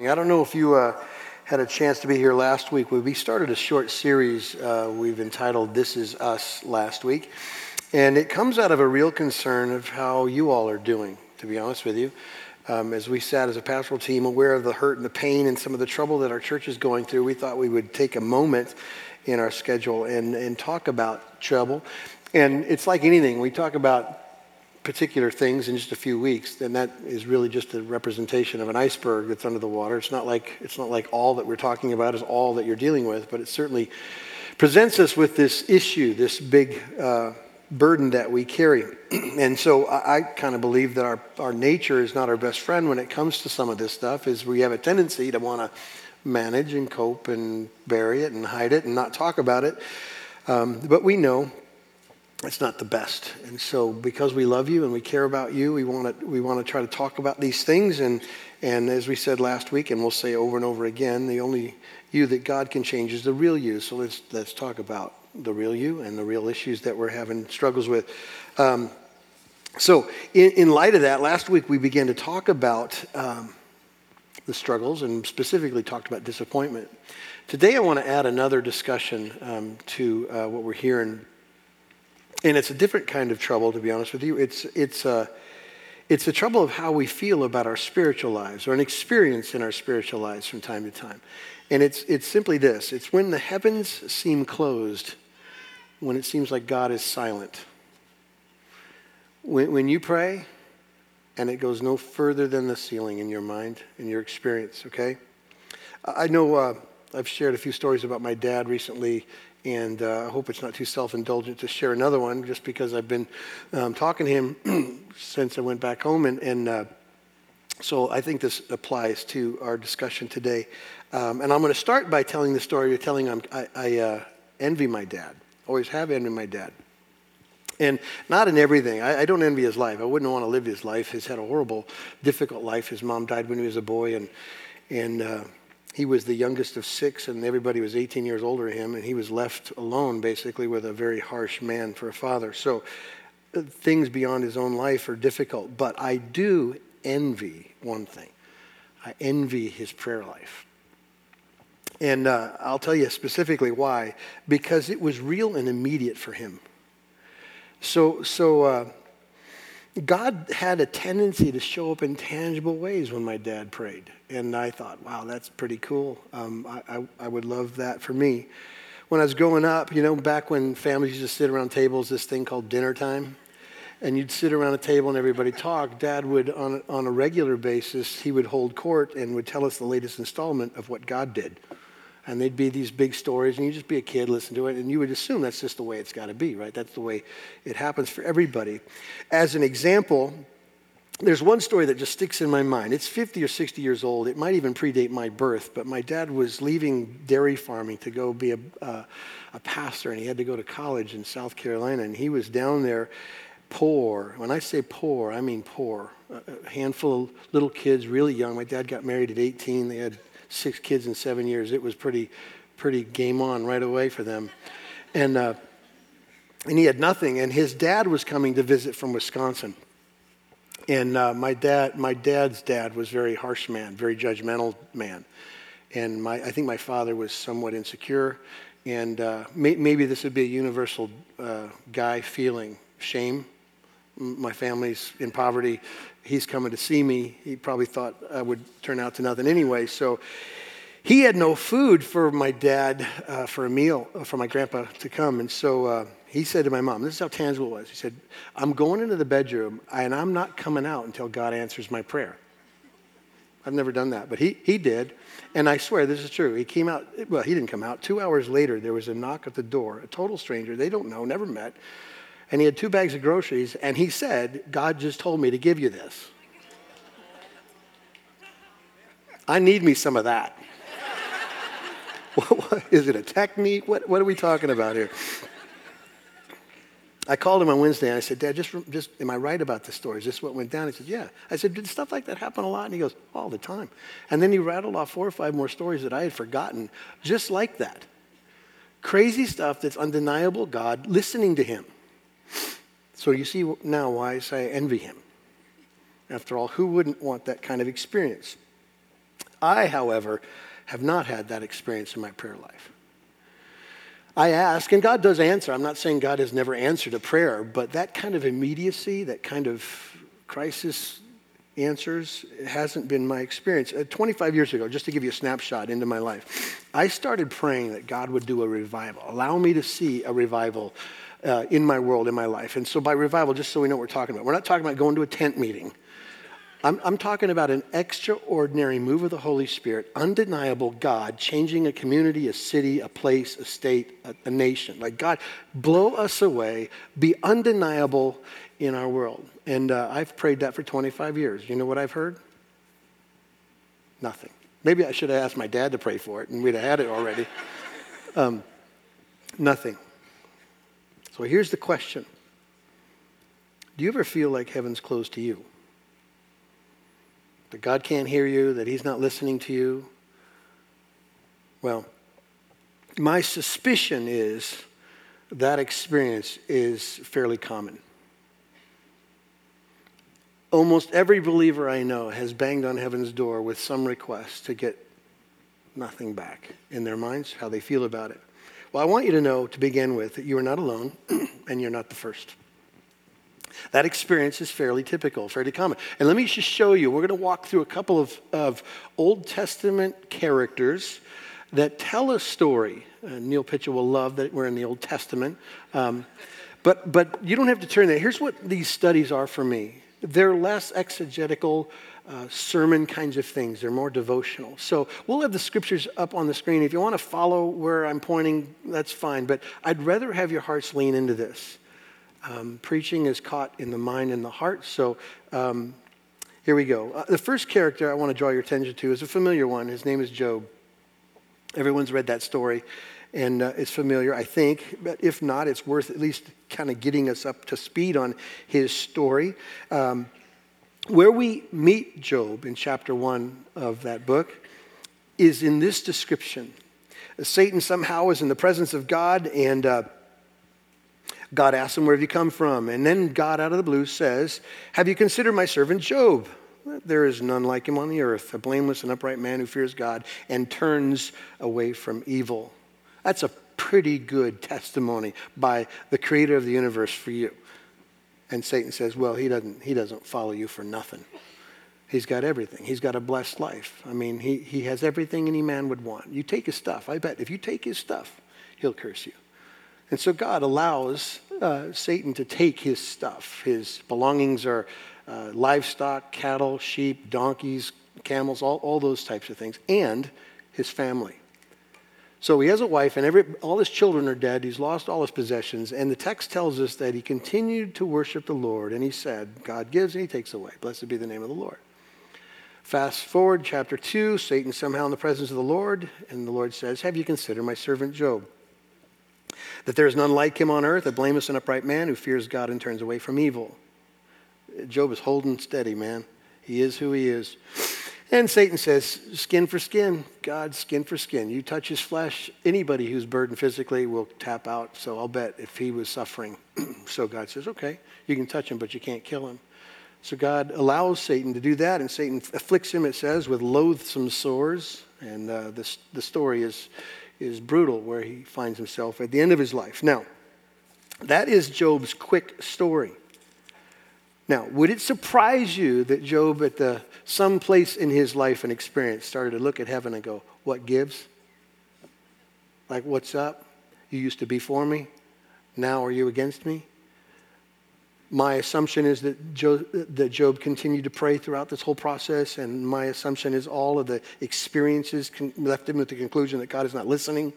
I don't know if you uh, had a chance to be here last week. We started a short series uh, we've entitled This Is Us last week. And it comes out of a real concern of how you all are doing, to be honest with you. Um, as we sat as a pastoral team aware of the hurt and the pain and some of the trouble that our church is going through, we thought we would take a moment in our schedule and, and talk about trouble. And it's like anything, we talk about particular things in just a few weeks, then that is really just a representation of an iceberg that's under the water. It's not like it's not like all that we're talking about is all that you're dealing with, but it certainly presents us with this issue, this big uh, burden that we carry. and so I, I kind of believe that our, our nature is not our best friend when it comes to some of this stuff, is we have a tendency to want to manage and cope and bury it and hide it and not talk about it. Um, but we know it's not the best. And so, because we love you and we care about you, we want to we want to try to talk about these things. And and as we said last week, and we'll say over and over again, the only you that God can change is the real you. So let's let's talk about the real you and the real issues that we're having struggles with. Um, so, in, in, light of that, last week we began to talk about um, the struggles and specifically talked about disappointment. Today, I want to add another discussion um, to uh, what we're hearing and it's a different kind of trouble, to be honest with you. It's, it's, a, uh, it's the trouble of how we feel about our spiritual lives or an experience in our spiritual lives from time to time. And it's, it's simply this it's when the heavens seem closed, when it seems like God is silent. When, when you pray and it goes no further than the ceiling in your mind, in your experience, okay? I know uh, I've shared a few stories about my dad recently and uh, I hope it's not too self indulgent to share another one just because I've been um, talking to him since I went back home. And, and uh, so I think this applies to our discussion today. Um, and I'm going to start by telling the story you're telling. I'm, I, I uh, envy my dad, always have envied my dad. And not in everything. I, I, don't envy his life. I wouldn't want to live his life. He's had a horrible, difficult life. His mom died when he was a boy, and and uh, he was the youngest of six, and everybody was 18 years older than him, and he was left alone basically with a very harsh man for a father. So uh, things beyond his own life are difficult. But I do envy one thing I envy his prayer life. And uh, I'll tell you specifically why. Because it was real and immediate for him. So, so uh, God had a tendency to show up in tangible ways when my dad prayed. And I thought, wow, that's pretty cool. Um, I, I, I, would love that for me. When I was growing up, you know, back when families used to sit around tables, this thing called dinner time, and you'd sit around a table and everybody talk, Dad would, on, on a regular basis, he would hold court and would tell us the latest installment of what God did and they'd be these big stories, and you'd just be a kid, listen to it, and you would assume that's just the way it's got to be, right? That's the way it happens for everybody. As an example, there's one story that just sticks in my mind. It's 50 or 60 years old. It might even predate my birth, but my dad was leaving dairy farming to go be a, uh, a pastor, and he had to go to college in South Carolina, and he was down there poor. When I say poor, I mean poor. A handful of little kids, really young. My dad got married at 18. They had six kids in seven years. It was pretty, pretty game on right away for them. And, uh, and he had nothing. And his dad was coming to visit from Wisconsin. And uh, my dad, my dad's dad was very harsh man, very judgmental man. And my, I think my father was somewhat insecure. And uh, may, maybe this would be a universal uh, guy feeling shame. My family's in poverty he's coming to see me. He probably thought I would turn out to nothing anyway. So he had no food for my dad uh, for a meal, uh, for my grandpa to come. And so uh, he said to my mom, This is how tangible it was. He said, I'm going into the bedroom and I'm not coming out until God answers my prayer. I've never done that, but he, he did. And I swear this is true. He came out, well, he didn't come out. Two hours later, there was a knock at the door, a total stranger. They don't know, never met and he had two bags of groceries, and he said, God just told me to give you this. I need me some of that. it a technique? What, what are we talking about here? I called him on Wednesday and I said, Dad, just, just, am I right about this story? Is this what went down? He said, Yeah. I said, Did stuff like that happen a lot? And he goes, All the time. And then he rattled off four or five more stories that I had forgotten, just like that. Crazy stuff that's undeniable, God listening to him. So you see now why I say I envy him. After all, who wouldn't want that kind of experience? I, however, have not had that experience in my prayer life. I ask, and God does answer. I'm not saying God has never answered a prayer, but that kind of immediacy, that kind of crisis answers hasn't been my experience. Uh, 25 years ago, just to give you a snapshot into my life, I started praying that God would do a revival, allow me to see a revival uh, in my world, in my life. And so, by revival, just so we know what we're talking about, we're not talking about going to a tent meeting. I'm, I'm, talking about an extraordinary move of the Holy Spirit, undeniable God changing a community, a city, a place, a state, a, a nation. Like, God, blow us away, be undeniable in our world. And uh, I've prayed that for 25 years. You know what I've heard? Nothing. Maybe I should have asked my dad to pray for it and we'd have had it already. um, nothing. So here's the question Do you ever feel like heaven's closed to you? That God can't hear you, that He's not listening to you? Well, my suspicion is that experience is fairly common. Almost every believer I know has banged on heaven's door with some request to get nothing back in their minds, how they feel about it. Well, I want you to know to begin with that you are not alone and you're not the first. That experience is fairly typical, fairly common. And let me just show you, we're going to walk through a couple of, of Old Testament characters that tell a story. Uh, Neil Pitcher will love that we're in the Old Testament. Um, but, but you don't have to turn there. Here's what these studies are for me they're less exegetical uh, sermon kinds of things. They're more devotional. So we'll have the scriptures up on the screen. If you want to follow where I'm pointing, that's fine. But I'd rather have your hearts lean into this. Um, preaching is caught in the mind and the heart. So um, here we go. Uh, the first character I want to draw your attention to is a familiar one. His name is Job. Everyone's read that story and uh, it's familiar, I think. But if not, it's worth at least kind of getting us up to speed on his story. Um, where we meet Job in chapter one of that book is in this description. Satan somehow is in the presence of God, and uh, God asks him, Where have you come from? And then God, out of the blue, says, Have you considered my servant Job? There is none like him on the earth, a blameless and upright man who fears God and turns away from evil. That's a pretty good testimony by the creator of the universe for you. And Satan says, Well, he doesn't, he doesn't follow you for nothing. He's got everything. He's got a blessed life. I mean, he, he has everything any man would want. You take his stuff. I bet if you take his stuff, he'll curse you. And so God allows uh, Satan to take his stuff. His belongings are uh, livestock, cattle, sheep, donkeys, camels, all, all those types of things, and his family. So he has a wife, and every, all his children are dead. He's lost all his possessions. And the text tells us that he continued to worship the Lord. And he said, God gives and he takes away. Blessed be the name of the Lord. Fast forward, chapter 2, Satan somehow in the presence of the Lord. And the Lord says, Have you considered my servant Job? That there is none like him on earth, a blameless and upright man who fears God and turns away from evil. Job is holding steady, man. He is who he is. And Satan says, skin for skin, God, skin for skin. You touch his flesh, anybody who's burdened physically will tap out. So I'll bet if he was suffering. so God says, okay, you can touch him, but you can't kill him. So God allows Satan to do that, and Satan afflicts him, it says, with loathsome sores. And uh, this, the story is, is brutal where he finds himself at the end of his life. Now, that is Job's quick story. Now, would it surprise you that Job, at the, some place in his life and experience, started to look at heaven and go, What gives? Like, what's up? You used to be for me. Now are you against me? My assumption is that Job, that Job continued to pray throughout this whole process, and my assumption is all of the experiences left him with the conclusion that God is not listening.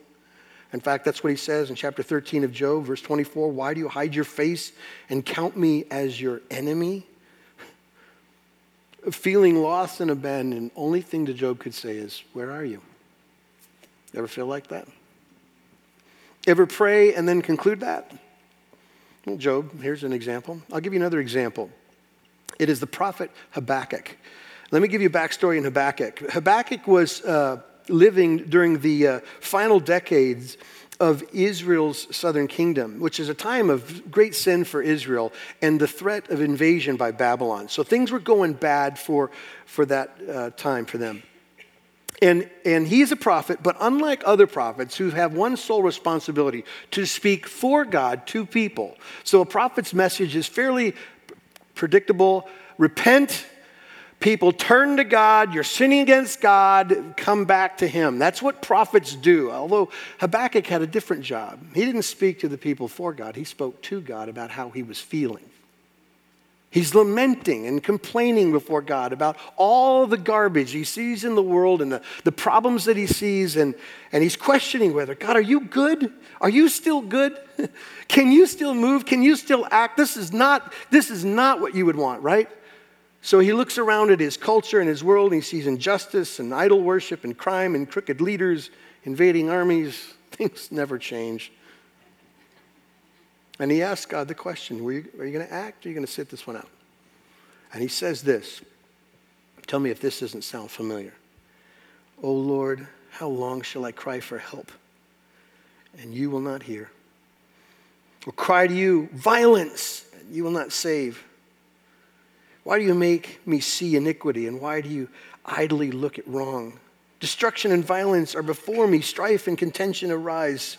In fact, that's what he says in chapter 13 of Job, verse 24 Why do you hide your face and count me as your enemy? Feeling lost and abandoned, only thing that Job could say is, Where are you? Ever feel like that? Ever pray and then conclude that? Well, Job, here's an example. I'll give you another example. It is the prophet Habakkuk. Let me give you a backstory in Habakkuk. Habakkuk was. Uh, living during the uh, final decades of Israel's southern kingdom, which is a time of great sin for Israel and the threat of invasion by Babylon. So things were going bad for, for that uh, time for them. And, and he's a prophet, but unlike other prophets who have one sole responsibility to speak for God to people. So a prophet's message is fairly predictable repent, people turn to God, you're sinning against God, come back to Him. That's what prophets do. Although Habakkuk had a different job, he didn't speak to the people for God, he spoke to God about how he was feeling. He's lamenting and complaining before God about all the garbage he sees in the world and the, the problems that he sees, and, and he's questioning whether, God, are you good? Are you still good? Can you still move? Can you still act? This is not, this is not what you would want, right? So he looks around at his culture and his world, and he sees injustice and idol worship and crime and crooked leaders invading armies. Things never change. And he asks God the question Are you, going to act or are you going to sit this one out? And he says this Tell me if this doesn't sound familiar. Oh Lord, how long shall I cry for help? And you will not hear. Or cry to you, violence, and you will not save. Why do you make me see iniquity? And why do you idly look at wrong? Destruction and violence are before me, strife and contention arise.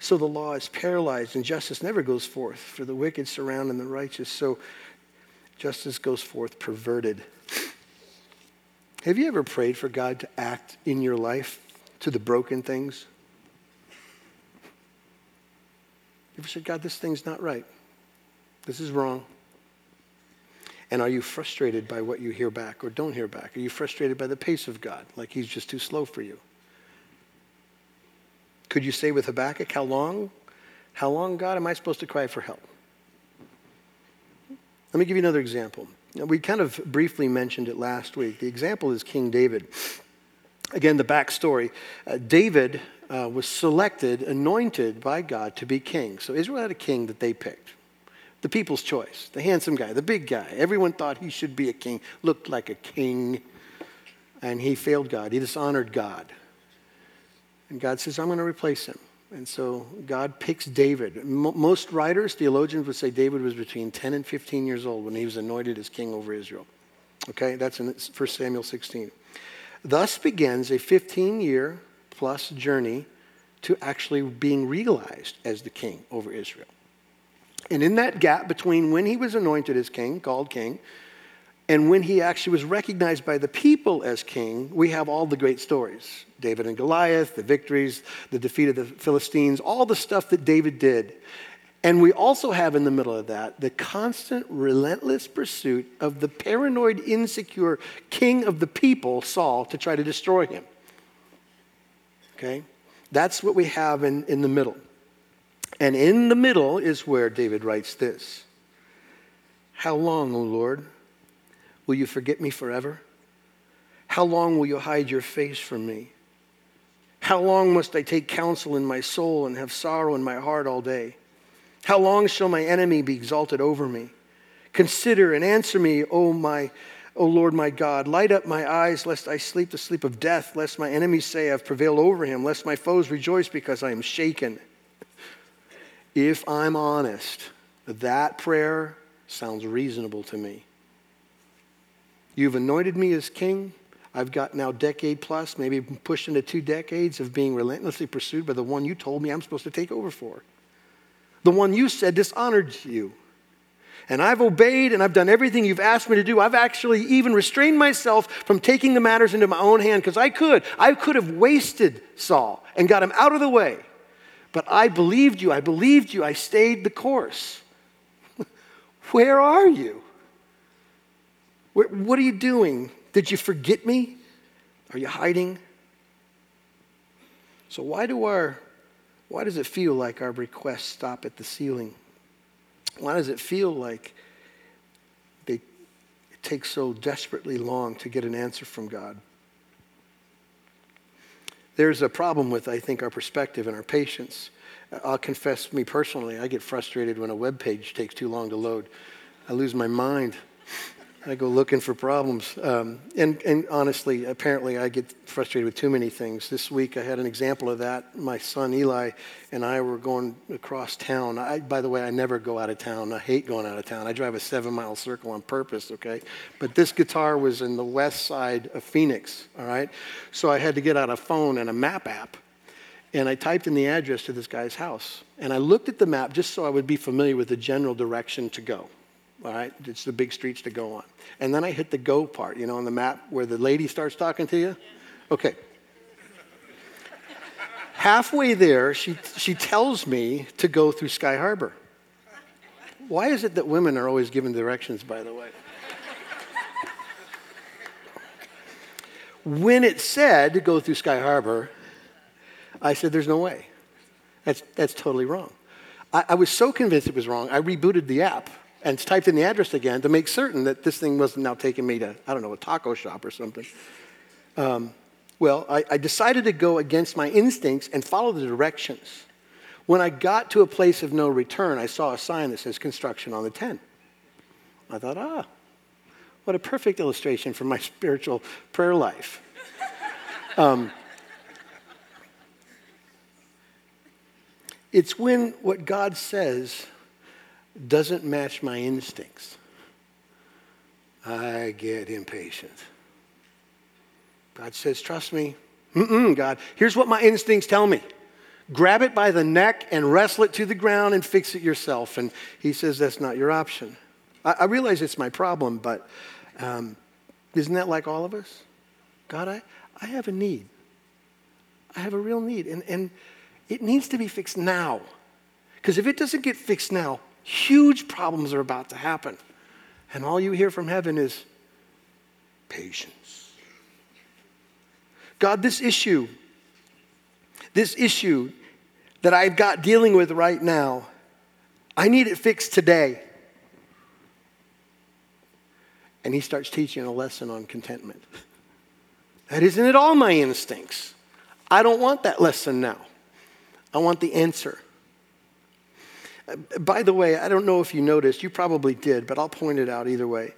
So the law is paralyzed and justice never goes forth, for the wicked surround and the righteous. So justice goes forth perverted. Have you ever prayed for God to act in your life to the broken things? You ever said, God, this thing's not right? This is wrong. And are you frustrated by what you hear back or don't hear back? Are you frustrated by the pace of God, like He's just too slow for you? Could you say with Habakkuk, How long? How long, God, am I supposed to cry for help? Let me give you another example. We kind of briefly mentioned it last week. The example is King David. Again, the backstory uh, David uh, was selected, anointed by God to be king. So Israel had a king that they picked. The people's choice, the handsome guy, the big guy. Everyone thought he should be a king, looked like a king, and he failed God. He dishonored God. And God says, I'm going to replace him. And so God picks David. most writers, theologians would say David was between 10 and 15 years old when he was anointed as king over Israel. Okay, that's in 1 Samuel 16. Thus begins a 15 year plus journey to actually being realized as the king over Israel. And in that gap between when he was anointed as king, called king, and when he actually was recognized by the people as king, we have all the great stories David and Goliath, the victories, the defeat of the Philistines, all the stuff that David did. And we also have in the middle of that the constant, relentless pursuit of the paranoid, insecure king of the people, Saul, to try to destroy him. Okay? That's what we have in, in the middle. And in the middle is where David writes this How long, O Lord? Will you forget me forever? How long will you hide your face from me? How long must I take counsel in my soul and have sorrow in my heart all day? How long shall my enemy be exalted over me? Consider and answer me, O my O Lord my God, light up my eyes, lest I sleep the sleep of death, lest my enemies say I've prevailed over him, lest my foes rejoice because I am shaken. If I'm honest, that prayer sounds reasonable to me. You've anointed me as king. I've got now decade plus, maybe pushed into two decades of being relentlessly pursued by the one you told me I'm supposed to take over for. The one you said dishonored you. And I've obeyed and I've done everything you've asked me to do. I've actually even restrained myself from taking the matters into my own hand because I could. I could have wasted Saul and got him out of the way. But I believed you. I believed you. I stayed the course. Where are you? What are you doing? Did you forget me? Are you hiding? So why do our why does it feel like our requests stop at the ceiling? Why does it feel like they, it takes so desperately long to get an answer from God? There's a problem with, I think, our perspective and our patience. Uh, I'll confess, me personally, I get frustrated when a web page takes too long to load. I lose my mind. I go looking for problems. Um, and, and honestly, apparently, I get frustrated with too many things. This week, I had an example of that. My son Eli and I were going across town. I, by the way, I never go out of town. I hate going out of town. I drive a seven mile circle on purpose, okay? But this guitar was in the west side of Phoenix, all right? So I had to get out a phone and a map app. And I typed in the address to this guy's house. And I looked at the map just so I would be familiar with the general direction to go all right? It's the big streets to go on. And then I hit the go part, you know, on the map where the lady starts talking to you. Okay. Halfway there, she, she tells me to go through Sky Harbor. Why is it that women are always given directions, by the way? when it said to go through Sky Harbor, I said, There's no way. That's, that's totally wrong. I, I was so convinced it was wrong, I rebooted the app and typed in the address again to make certain that this thing wasn't now taking me to, I don't know, a taco shop or something. Um, well, I, I decided to go against my instincts and follow the directions. When I got to a place of no return, I saw a sign that says construction on the 10. I thought, ah, what a perfect illustration for my spiritual prayer life. Um, it's when what God says doesn't match my instincts, I get impatient. God says, Trust me. Mm-mm, God, here's what my instincts tell me grab it by the neck and wrestle it to the ground and fix it yourself. And he says, That's not your option. I, I realize it's my problem, but um, isn't that like all of us? God, I, I have a need. I have a real need. And, and it needs to be fixed now. Because if it doesn't get fixed now, Huge problems are about to happen. And all you hear from heaven is patience. God, this issue, this issue that I've got dealing with right now, I need it fixed today. And he starts teaching a lesson on contentment. That isn't at all my instincts. I don't want that lesson now. I want the answer. By the way, I don't know if you noticed, you probably did, but I'll point it out either way.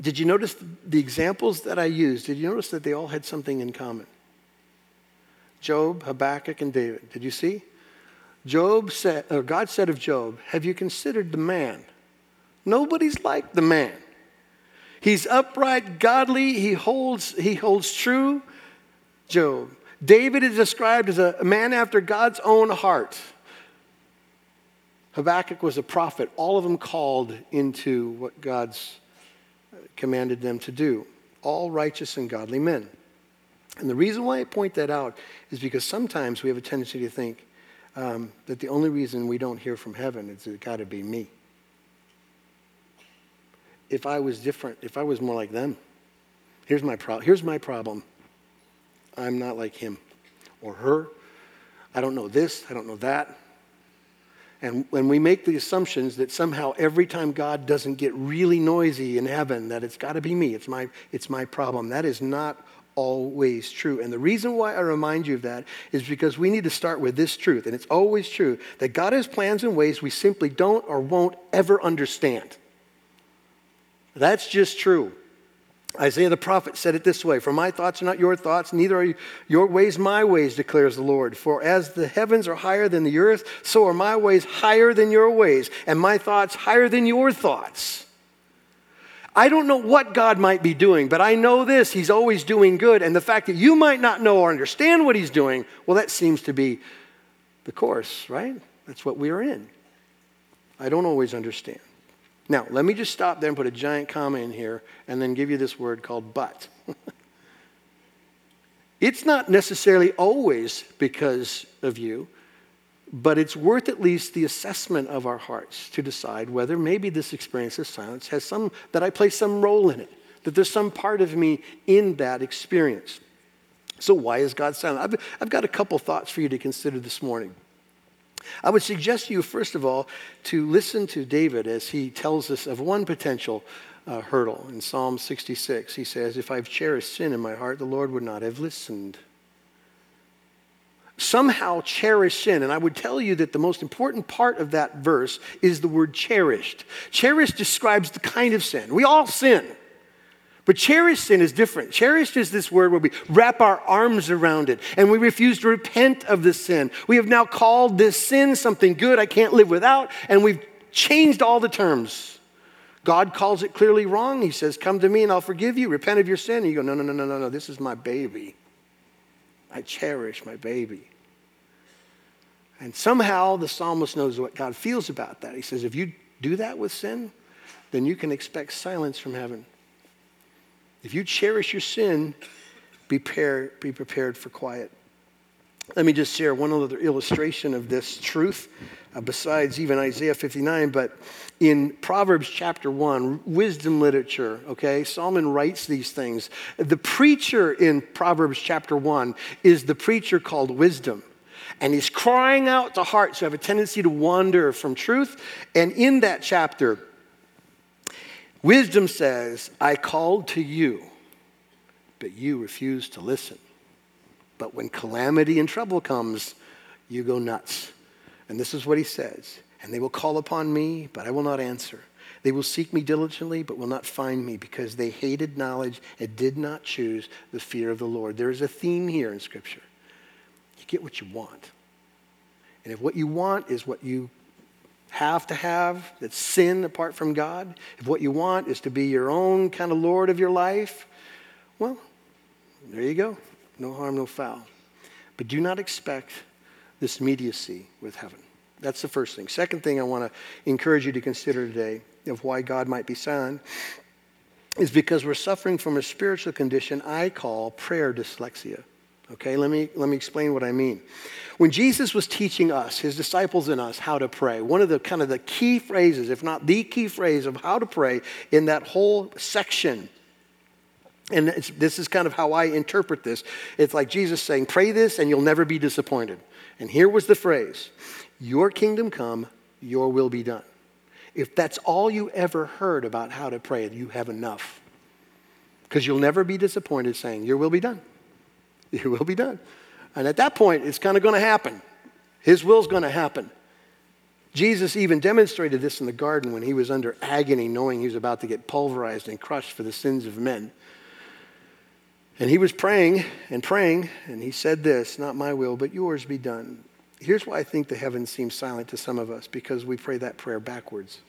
Did you notice the examples that I used? Did you notice that they all had something in common? Job, Habakkuk, and David. Did you see? Job said, or God said of Job, Have you considered the man? Nobody's like the man. He's upright, godly, he holds, he holds true. Job. David is described as a man after God's own heart. Habakkuk was a prophet, all of them called into what God's commanded them to do, all righteous and godly men. And the reason why I point that out is because sometimes we have a tendency to think um, that the only reason we don't hear from heaven is it got to be me. If I was different, if I was more like them, here's my, pro- here's my problem I'm not like him or her. I don't know this, I don't know that. And when we make the assumptions that somehow every time God doesn't get really noisy in heaven, that it's got to be me, it's my, it's my problem, that is not always true. And the reason why I remind you of that is because we need to start with this truth, and it's always true that God has plans and ways we simply don't or won't ever understand. That's just true. Isaiah the prophet said it this way For my thoughts are not your thoughts, neither are your ways my ways, declares the Lord. For as the heavens are higher than the earth, so are my ways higher than your ways, and my thoughts higher than your thoughts. I don't know what God might be doing, but I know this He's always doing good. And the fact that you might not know or understand what He's doing, well, that seems to be the course, right? That's what we are in. I don't always understand. Now, let me just stop there and put a giant comma in here and then give you this word called but. it's not necessarily always because of you, but it's worth at least the assessment of our hearts to decide whether maybe this experience of silence has some, that I play some role in it, that there's some part of me in that experience. So, why is God silent? I've, I've got a couple thoughts for you to consider this morning. I would suggest to you, first of all, to listen to David as he tells us of one potential uh, hurdle. In Psalm 66, he says, If I've cherished sin in my heart, the Lord would not have listened. somehow cherish sin. And I would tell you that the most important part of that verse is the word cherished. Cherished describes the kind of sin. We all sin. But cherished sin is different. Cherished is this word where we wrap our arms around it and we refuse to repent of the sin. We have now called this sin something good I can't live without, and we've changed all the terms. God calls it clearly wrong. He says, Come to me and I'll forgive you. Repent of your sin. And you go, No, no, no, no, no, no. This is my baby. I cherish my baby. And somehow the psalmist knows what God feels about that. He says, If you do that with sin, then you can expect silence from heaven. If you cherish your sin, be, pair, be prepared for quiet. Let me just share one other illustration of this truth, uh, besides even Isaiah 59, but in Proverbs chapter 1, wisdom literature, okay? Solomon writes these things. The preacher in Proverbs chapter 1 is the preacher called wisdom. And he's crying out to hearts who have a tendency to wander from truth. And in that chapter, Wisdom says, I called to you, but you refused to listen. But when calamity and trouble comes, you go nuts. And this is what he says And they will call upon me, but I will not answer. They will seek me diligently, but will not find me, because they hated knowledge and did not choose the fear of the Lord. There is a theme here in Scripture. You get what you want. And if what you want is what you have to have that's sin apart from God, if what you want is to be your own kind of Lord of your life, well, there you go. No harm, no foul. But do not expect this immediacy with heaven. That's the first thing. Second thing I want to encourage you to consider today of why God might be silent is because we're suffering from a spiritual condition I call prayer dyslexia. Okay, let me, let me explain what I mean. When Jesus was teaching us, his disciples and us, how to pray, one of the kind of the key phrases, if not the key phrase of how to pray in that whole section, and this is kind of how I interpret this. It's like Jesus saying, Pray this and you'll never be disappointed. And here was the phrase Your kingdom come, your will be done. If that's all you ever heard about how to pray, you have enough. Because you'll never be disappointed saying, Your will be done. It will be done. And at that point, it's kind of going to happen. His will's going to happen. Jesus even demonstrated this in the garden when he was under agony, knowing he was about to get pulverized and crushed for the sins of men. And he was praying and praying, and he said this Not my will, but yours be done. Here's why I think the heavens seem silent to some of us because we pray that prayer backwards.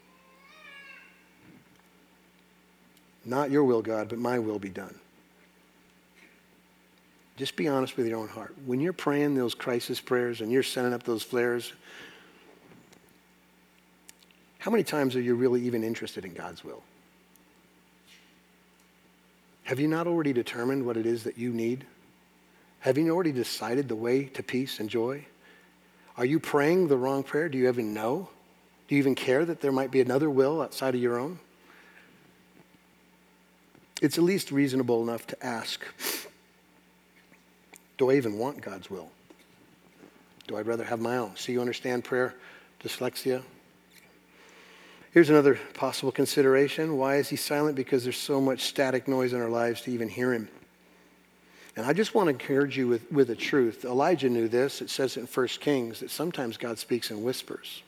Not your will, God, but my will be done. Just be honest with your own heart. When you're praying those crisis prayers and you're sending up those flares, how many times are you really even interested in God's will? Have you not already determined what it is that you need? Have you already decided the way to peace and joy? Are you praying the wrong prayer? Do you even know? Do you even care that there might be another will outside of your own? It's at least reasonable enough to ask do I even want God's will? Do I rather have my own? See, you understand prayer dyslexia? Here's another possible consideration. Why is he silent? Because there's so much static noise in our lives to even hear him. And I just want to encourage you with, with the truth. Elijah knew this. It says in 1 Kings that sometimes God speaks in whispers.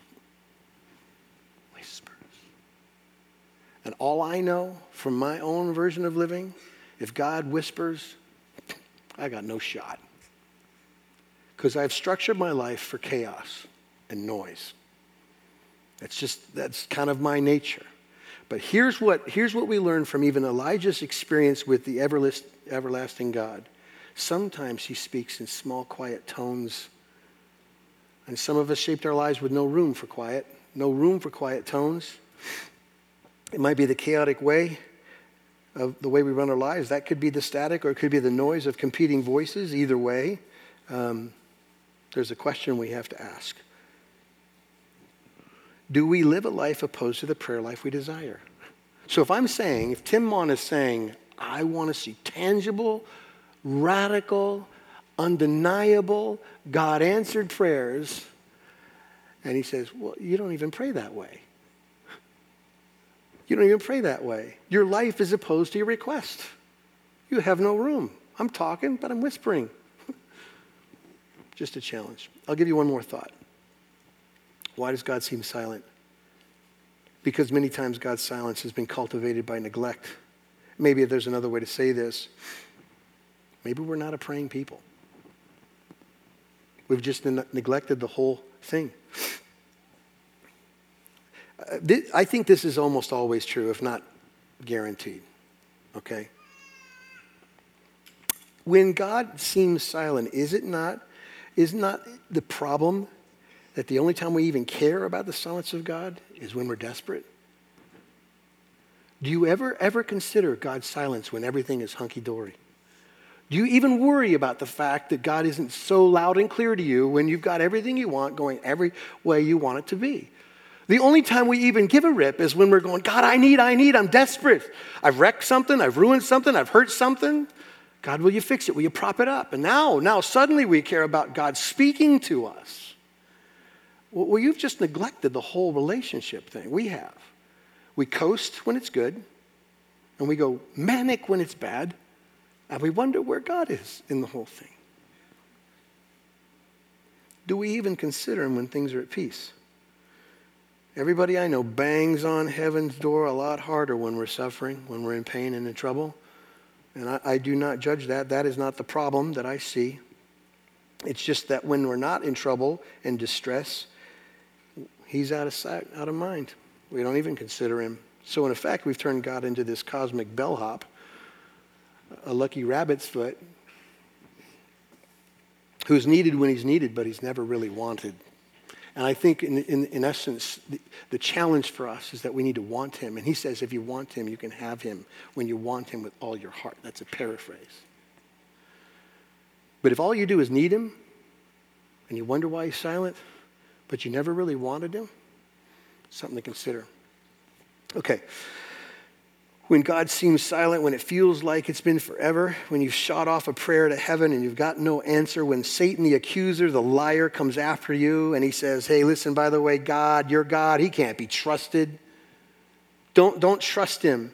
Whispers. And all I know from my own version of living, if God whispers, I got no shot. Because I've structured my life for chaos and noise. That's just, that's kind of my nature. But here's what, here's what we learn from even Elijah's experience with the everlasting God. Sometimes he speaks in small, quiet tones. And some of us shaped our lives with no room for quiet, no room for quiet tones. It might be the chaotic way of the way we run our lives. That could be the static or it could be the noise of competing voices. Either way, um, there's a question we have to ask Do we live a life opposed to the prayer life we desire? So if I'm saying, if Tim Mon is saying, I want to see tangible, radical, undeniable, God answered prayers, and he says, Well, you don't even pray that way. You don't even pray that way. Your life is opposed to your request. You have no room. I'm talking, but I'm whispering. Just a challenge. I'll give you one more thought. Why does God seem silent? Because many times God's silence has been cultivated by neglect. Maybe there's another way to say this. Maybe we're not a praying people. We've just neglected the whole thing. I think this is almost always true, if not guaranteed. Okay? When God seems silent, is it not, is not the problem that the only time we even care about the silence of God is when we're desperate? Do you ever, ever consider God's silence when everything is hunky dory? Do you even worry about the fact that God isn't so loud and clear to you when you've got everything you want going every way you want it to be? The only time we even give a rip is when we're going, God, I need, I need, I'm desperate. I've wrecked something, I've ruined something, I've hurt something. God, will you fix it? Will you prop it up? And now, now suddenly we care about God speaking to us. Well, you've just neglected the whole relationship thing. We have. We coast when it's good, and we go manic when it's bad, and we wonder where God is in the whole thing. Do we even consider Him when things are at peace? Everybody I know bangs on heaven's door a lot harder when we're suffering, when we're in pain and in trouble. And I, I, do not judge that. That is not the problem that I see. It's just that when we're not in trouble and distress, he's out of sight, out of mind. We don't even consider him. So, in effect, we've turned God into this cosmic bellhop, a lucky rabbit's foot, who's needed when he's needed, but he's never really wanted. And I think, in, in, in essence, the, the, challenge for us is that we need to want him. And he says, if you want him, you can have him when you want him with all your heart. That's a paraphrase. But if all you do is need him, and you wonder why he's silent, but you never really wanted him, something to consider. Okay. When God seems silent, when it feels like it's been forever, when you've shot off a prayer to heaven and you've got no answer, when Satan, the accuser, the liar, comes after you and he says, Hey, listen, by the way, God, your God, he can't be trusted. Don't, don't trust him.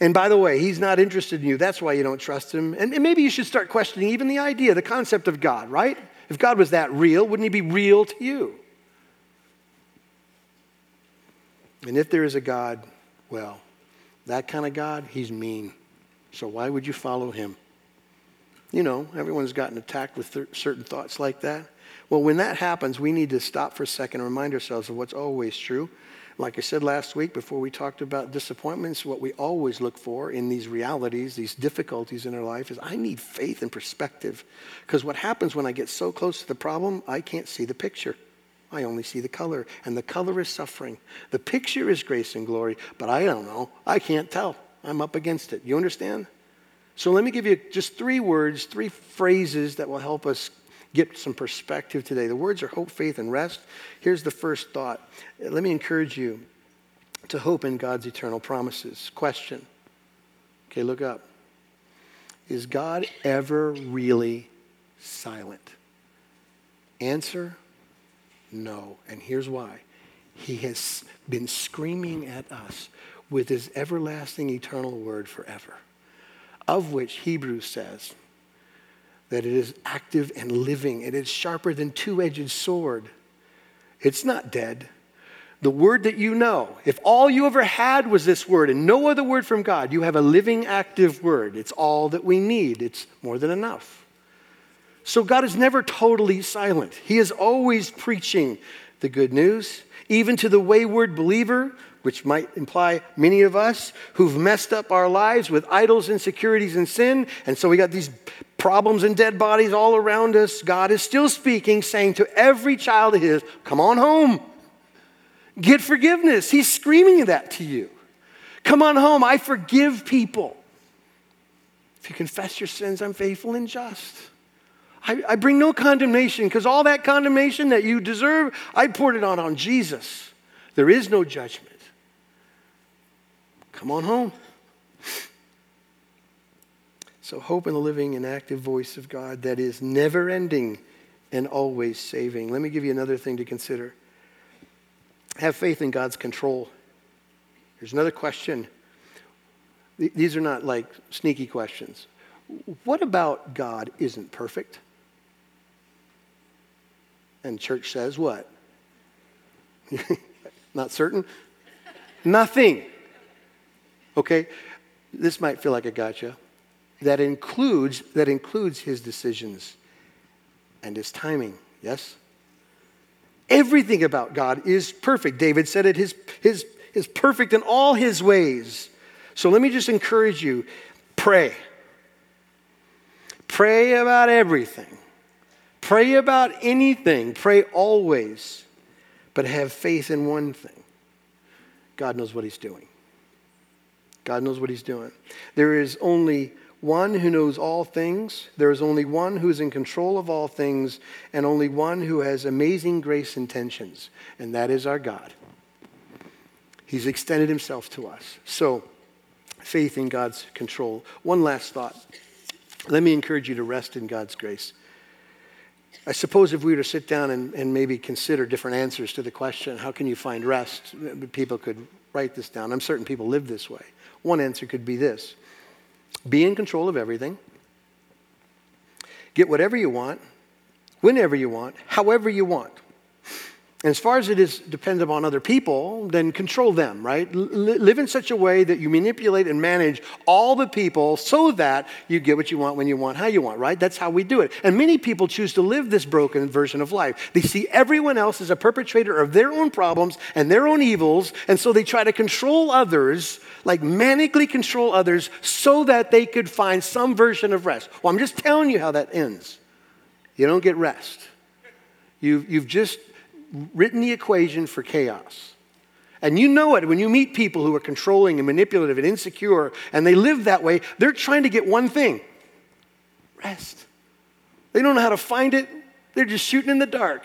And by the way, he's not interested in you. That's why you don't trust him. And, and maybe you should start questioning even the idea, the concept of God, right? If God was that real, wouldn't he be real to you? And if there is a God, well, that kind of God, he's mean. So why would you follow him? You know, everyone's gotten attacked with th- certain thoughts like that. Well, when that happens, we need to stop for a second and remind ourselves of what's always true. Like I said last week before we talked about disappointments, what we always look for in these realities, these difficulties in our life, is I need faith and perspective. Because what happens when I get so close to the problem, I can't see the picture. I only see the color, and the color is suffering. The picture is grace and glory, but I don't know. I can't tell. I'm up against it. You understand? So let me give you just three words, three phrases that will help us get some perspective today. The words are hope, faith, and rest. Here's the first thought. Let me encourage you to hope in God's eternal promises. Question. Okay, look up. Is God ever really silent? Answer no. And here's why He has been screaming at us with His everlasting eternal word forever, of which Hebrews says that it is active and living, it is sharper than two edged sword. It's not dead. The word that you know, if all you ever had was this word and no other word from God, you have a living, active word. It's all that we need. It's more than enough. So God is never totally silent. He is always preaching the good news, even to the wayward believer, which might imply many of us who've messed up our lives with idols, insecurities, and sin. And so we got these problems and dead bodies all around us. God is still speaking, saying to every child of His, Come on home. Get forgiveness. He's screaming that to you. Come on home. I forgive people. If you confess your sins, I'm faithful and just I, I bring no condemnation because all that condemnation that you deserve, I poured it out on Jesus. There is no judgment. Come on home. So, hope in the living and active voice of God that is never ending and always saving. Let me give you another thing to consider. Have faith in God's control. Here's another question. These are not like sneaky questions. What about God isn't perfect? And church says what? Not certain? Nothing. Okay? This might feel like a gotcha. That includes, that includes his decisions and his timing. Yes? Everything about God is perfect. David said it his, his, is perfect in all his ways. So let me just encourage you pray. Pray about everything. Pray about anything. Pray always. But have faith in one thing God knows what he's doing. God knows what he's doing. There is only one who knows all things. There is only one who is in control of all things, and only one who has amazing grace intentions, and that is our God. He's extended himself to us. So, faith in God's control. One last thought. Let me encourage you to rest in God's grace. I suppose if we were to sit down and, and maybe consider different answers to the question, how can you find rest? People could write this down. I'm certain people live this way. One answer could be this be in control of everything, get whatever you want, whenever you want, however you want. And as far as it is dependent on other people, then control them, right? L- live in such a way that you manipulate and manage all the people so that you get what you want when you want, how you want, right? That's how we do it. And many people choose to live this broken version of life. They see everyone else as a perpetrator of their own problems and their own evils, and so they try to control others, like manically control others, so that they could find some version of rest. Well, I'm just telling you how that ends. You don't get rest. You've, you've just written the equation for chaos. And you know it when you meet people who are controlling and manipulative and insecure and they live that way, they're trying to get one thing rest. They don't know how to find it, they're just shooting in the dark.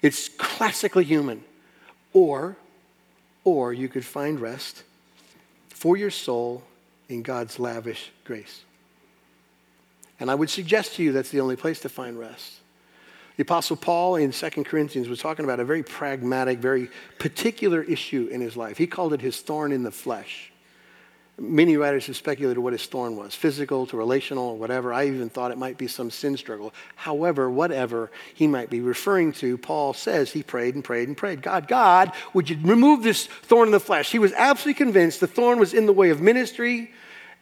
It's classically human. Or, or you could find rest for your soul in God's lavish grace. And I would suggest to you that's the only place to find rest. The Apostle Paul in 2 Corinthians was talking about a very pragmatic, very particular issue in his life. He called it his thorn in the flesh. Many writers have speculated what his thorn was physical to relational or whatever. I even thought it might be some sin struggle. However, whatever he might be referring to, Paul says he prayed and prayed and prayed. God, God, would you remove this thorn in the flesh? He was absolutely convinced the thorn was in the way of ministry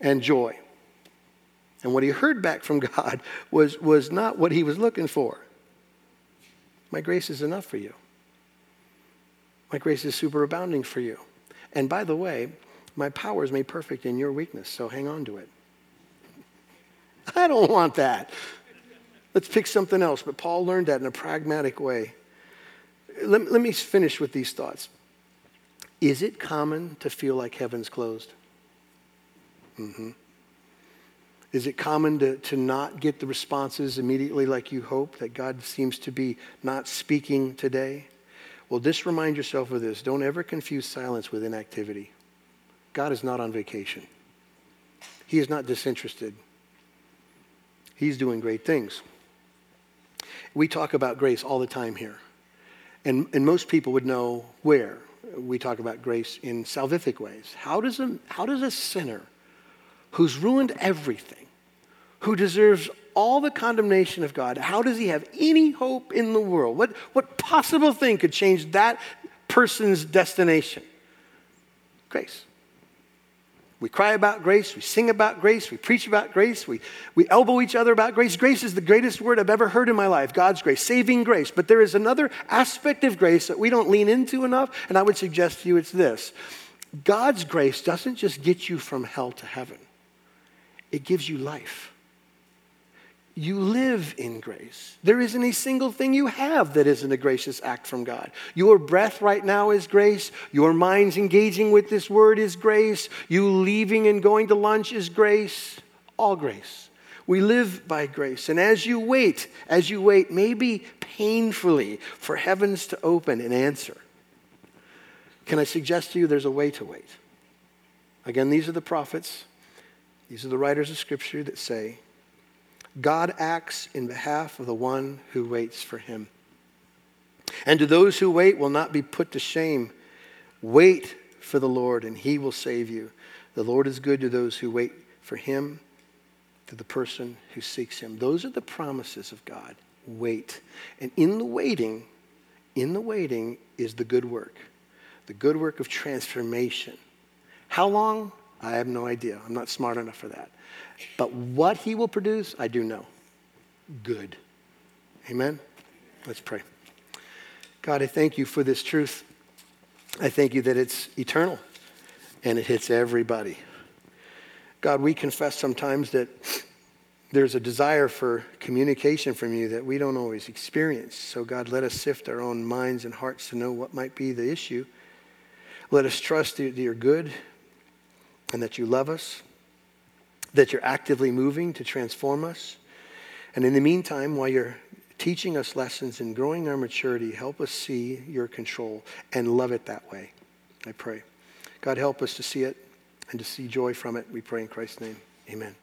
and joy. And what he heard back from God was, was not what he was looking for. My grace is enough for you. My grace is superabounding for you. And by the way, my power is made perfect in your weakness, so hang on to it. I don't want that. Let's pick something else. But Paul learned that in a pragmatic way. Let, let me finish with these thoughts. Is it common to feel like heaven's closed? Mm-hmm. Is it common to, to not get the responses immediately like you hope, that God seems to be not speaking today? Well, just remind yourself of this. Don't ever confuse silence with inactivity. God is not on vacation, He is not disinterested. He's doing great things. We talk about grace all the time here. And, and most people would know where we talk about grace in salvific ways. How does a, how does a sinner who's ruined everything, who deserves all the condemnation of God, how does he have any hope in the world? What, what possible thing could change that person's destination? Grace. We cry about grace, we sing about grace, we preach about grace, we, we elbow each other about grace. Grace is the greatest word I've ever heard in my life God's grace, saving grace. But there is another aspect of grace that we don't lean into enough, and I would suggest to you it's this God's grace doesn't just get you from hell to heaven, it gives you life. You live in grace. There isn't a single thing you have that isn't a gracious act from God. Your breath right now is grace. Your mind's engaging with this word is grace. You leaving and going to lunch is grace. All grace. We live by grace. And as you wait, as you wait, maybe painfully, for heavens to open and answer, can I suggest to you there's a way to wait? Again, these are the prophets. These are the writers of Scripture that say, God acts in behalf of the one who waits for him. And to those who wait will not be put to shame. Wait for the Lord, and he will save you. The Lord is good to those who wait for him, to the person who seeks him. Those are the promises of God. wait. And in the waiting, in the waiting is the good work, the good work of transformation. How long? I have no idea. I'm not smart enough for that. But what he will produce, I do know. Good. Amen? Let's pray. God, I thank you for this truth. I thank you that it's eternal and it hits everybody. God, we confess sometimes that there's a desire for communication from you that we don't always experience. So, God, let us sift our own minds and hearts to know what might be the issue. Let us trust that you're good and that you love us, that you're actively moving to transform us. And in the meantime, while you're teaching us lessons and growing our maturity, help us see your control and love it that way. I pray. God, help us to see it and to see joy from it. We pray in Christ's name. Amen.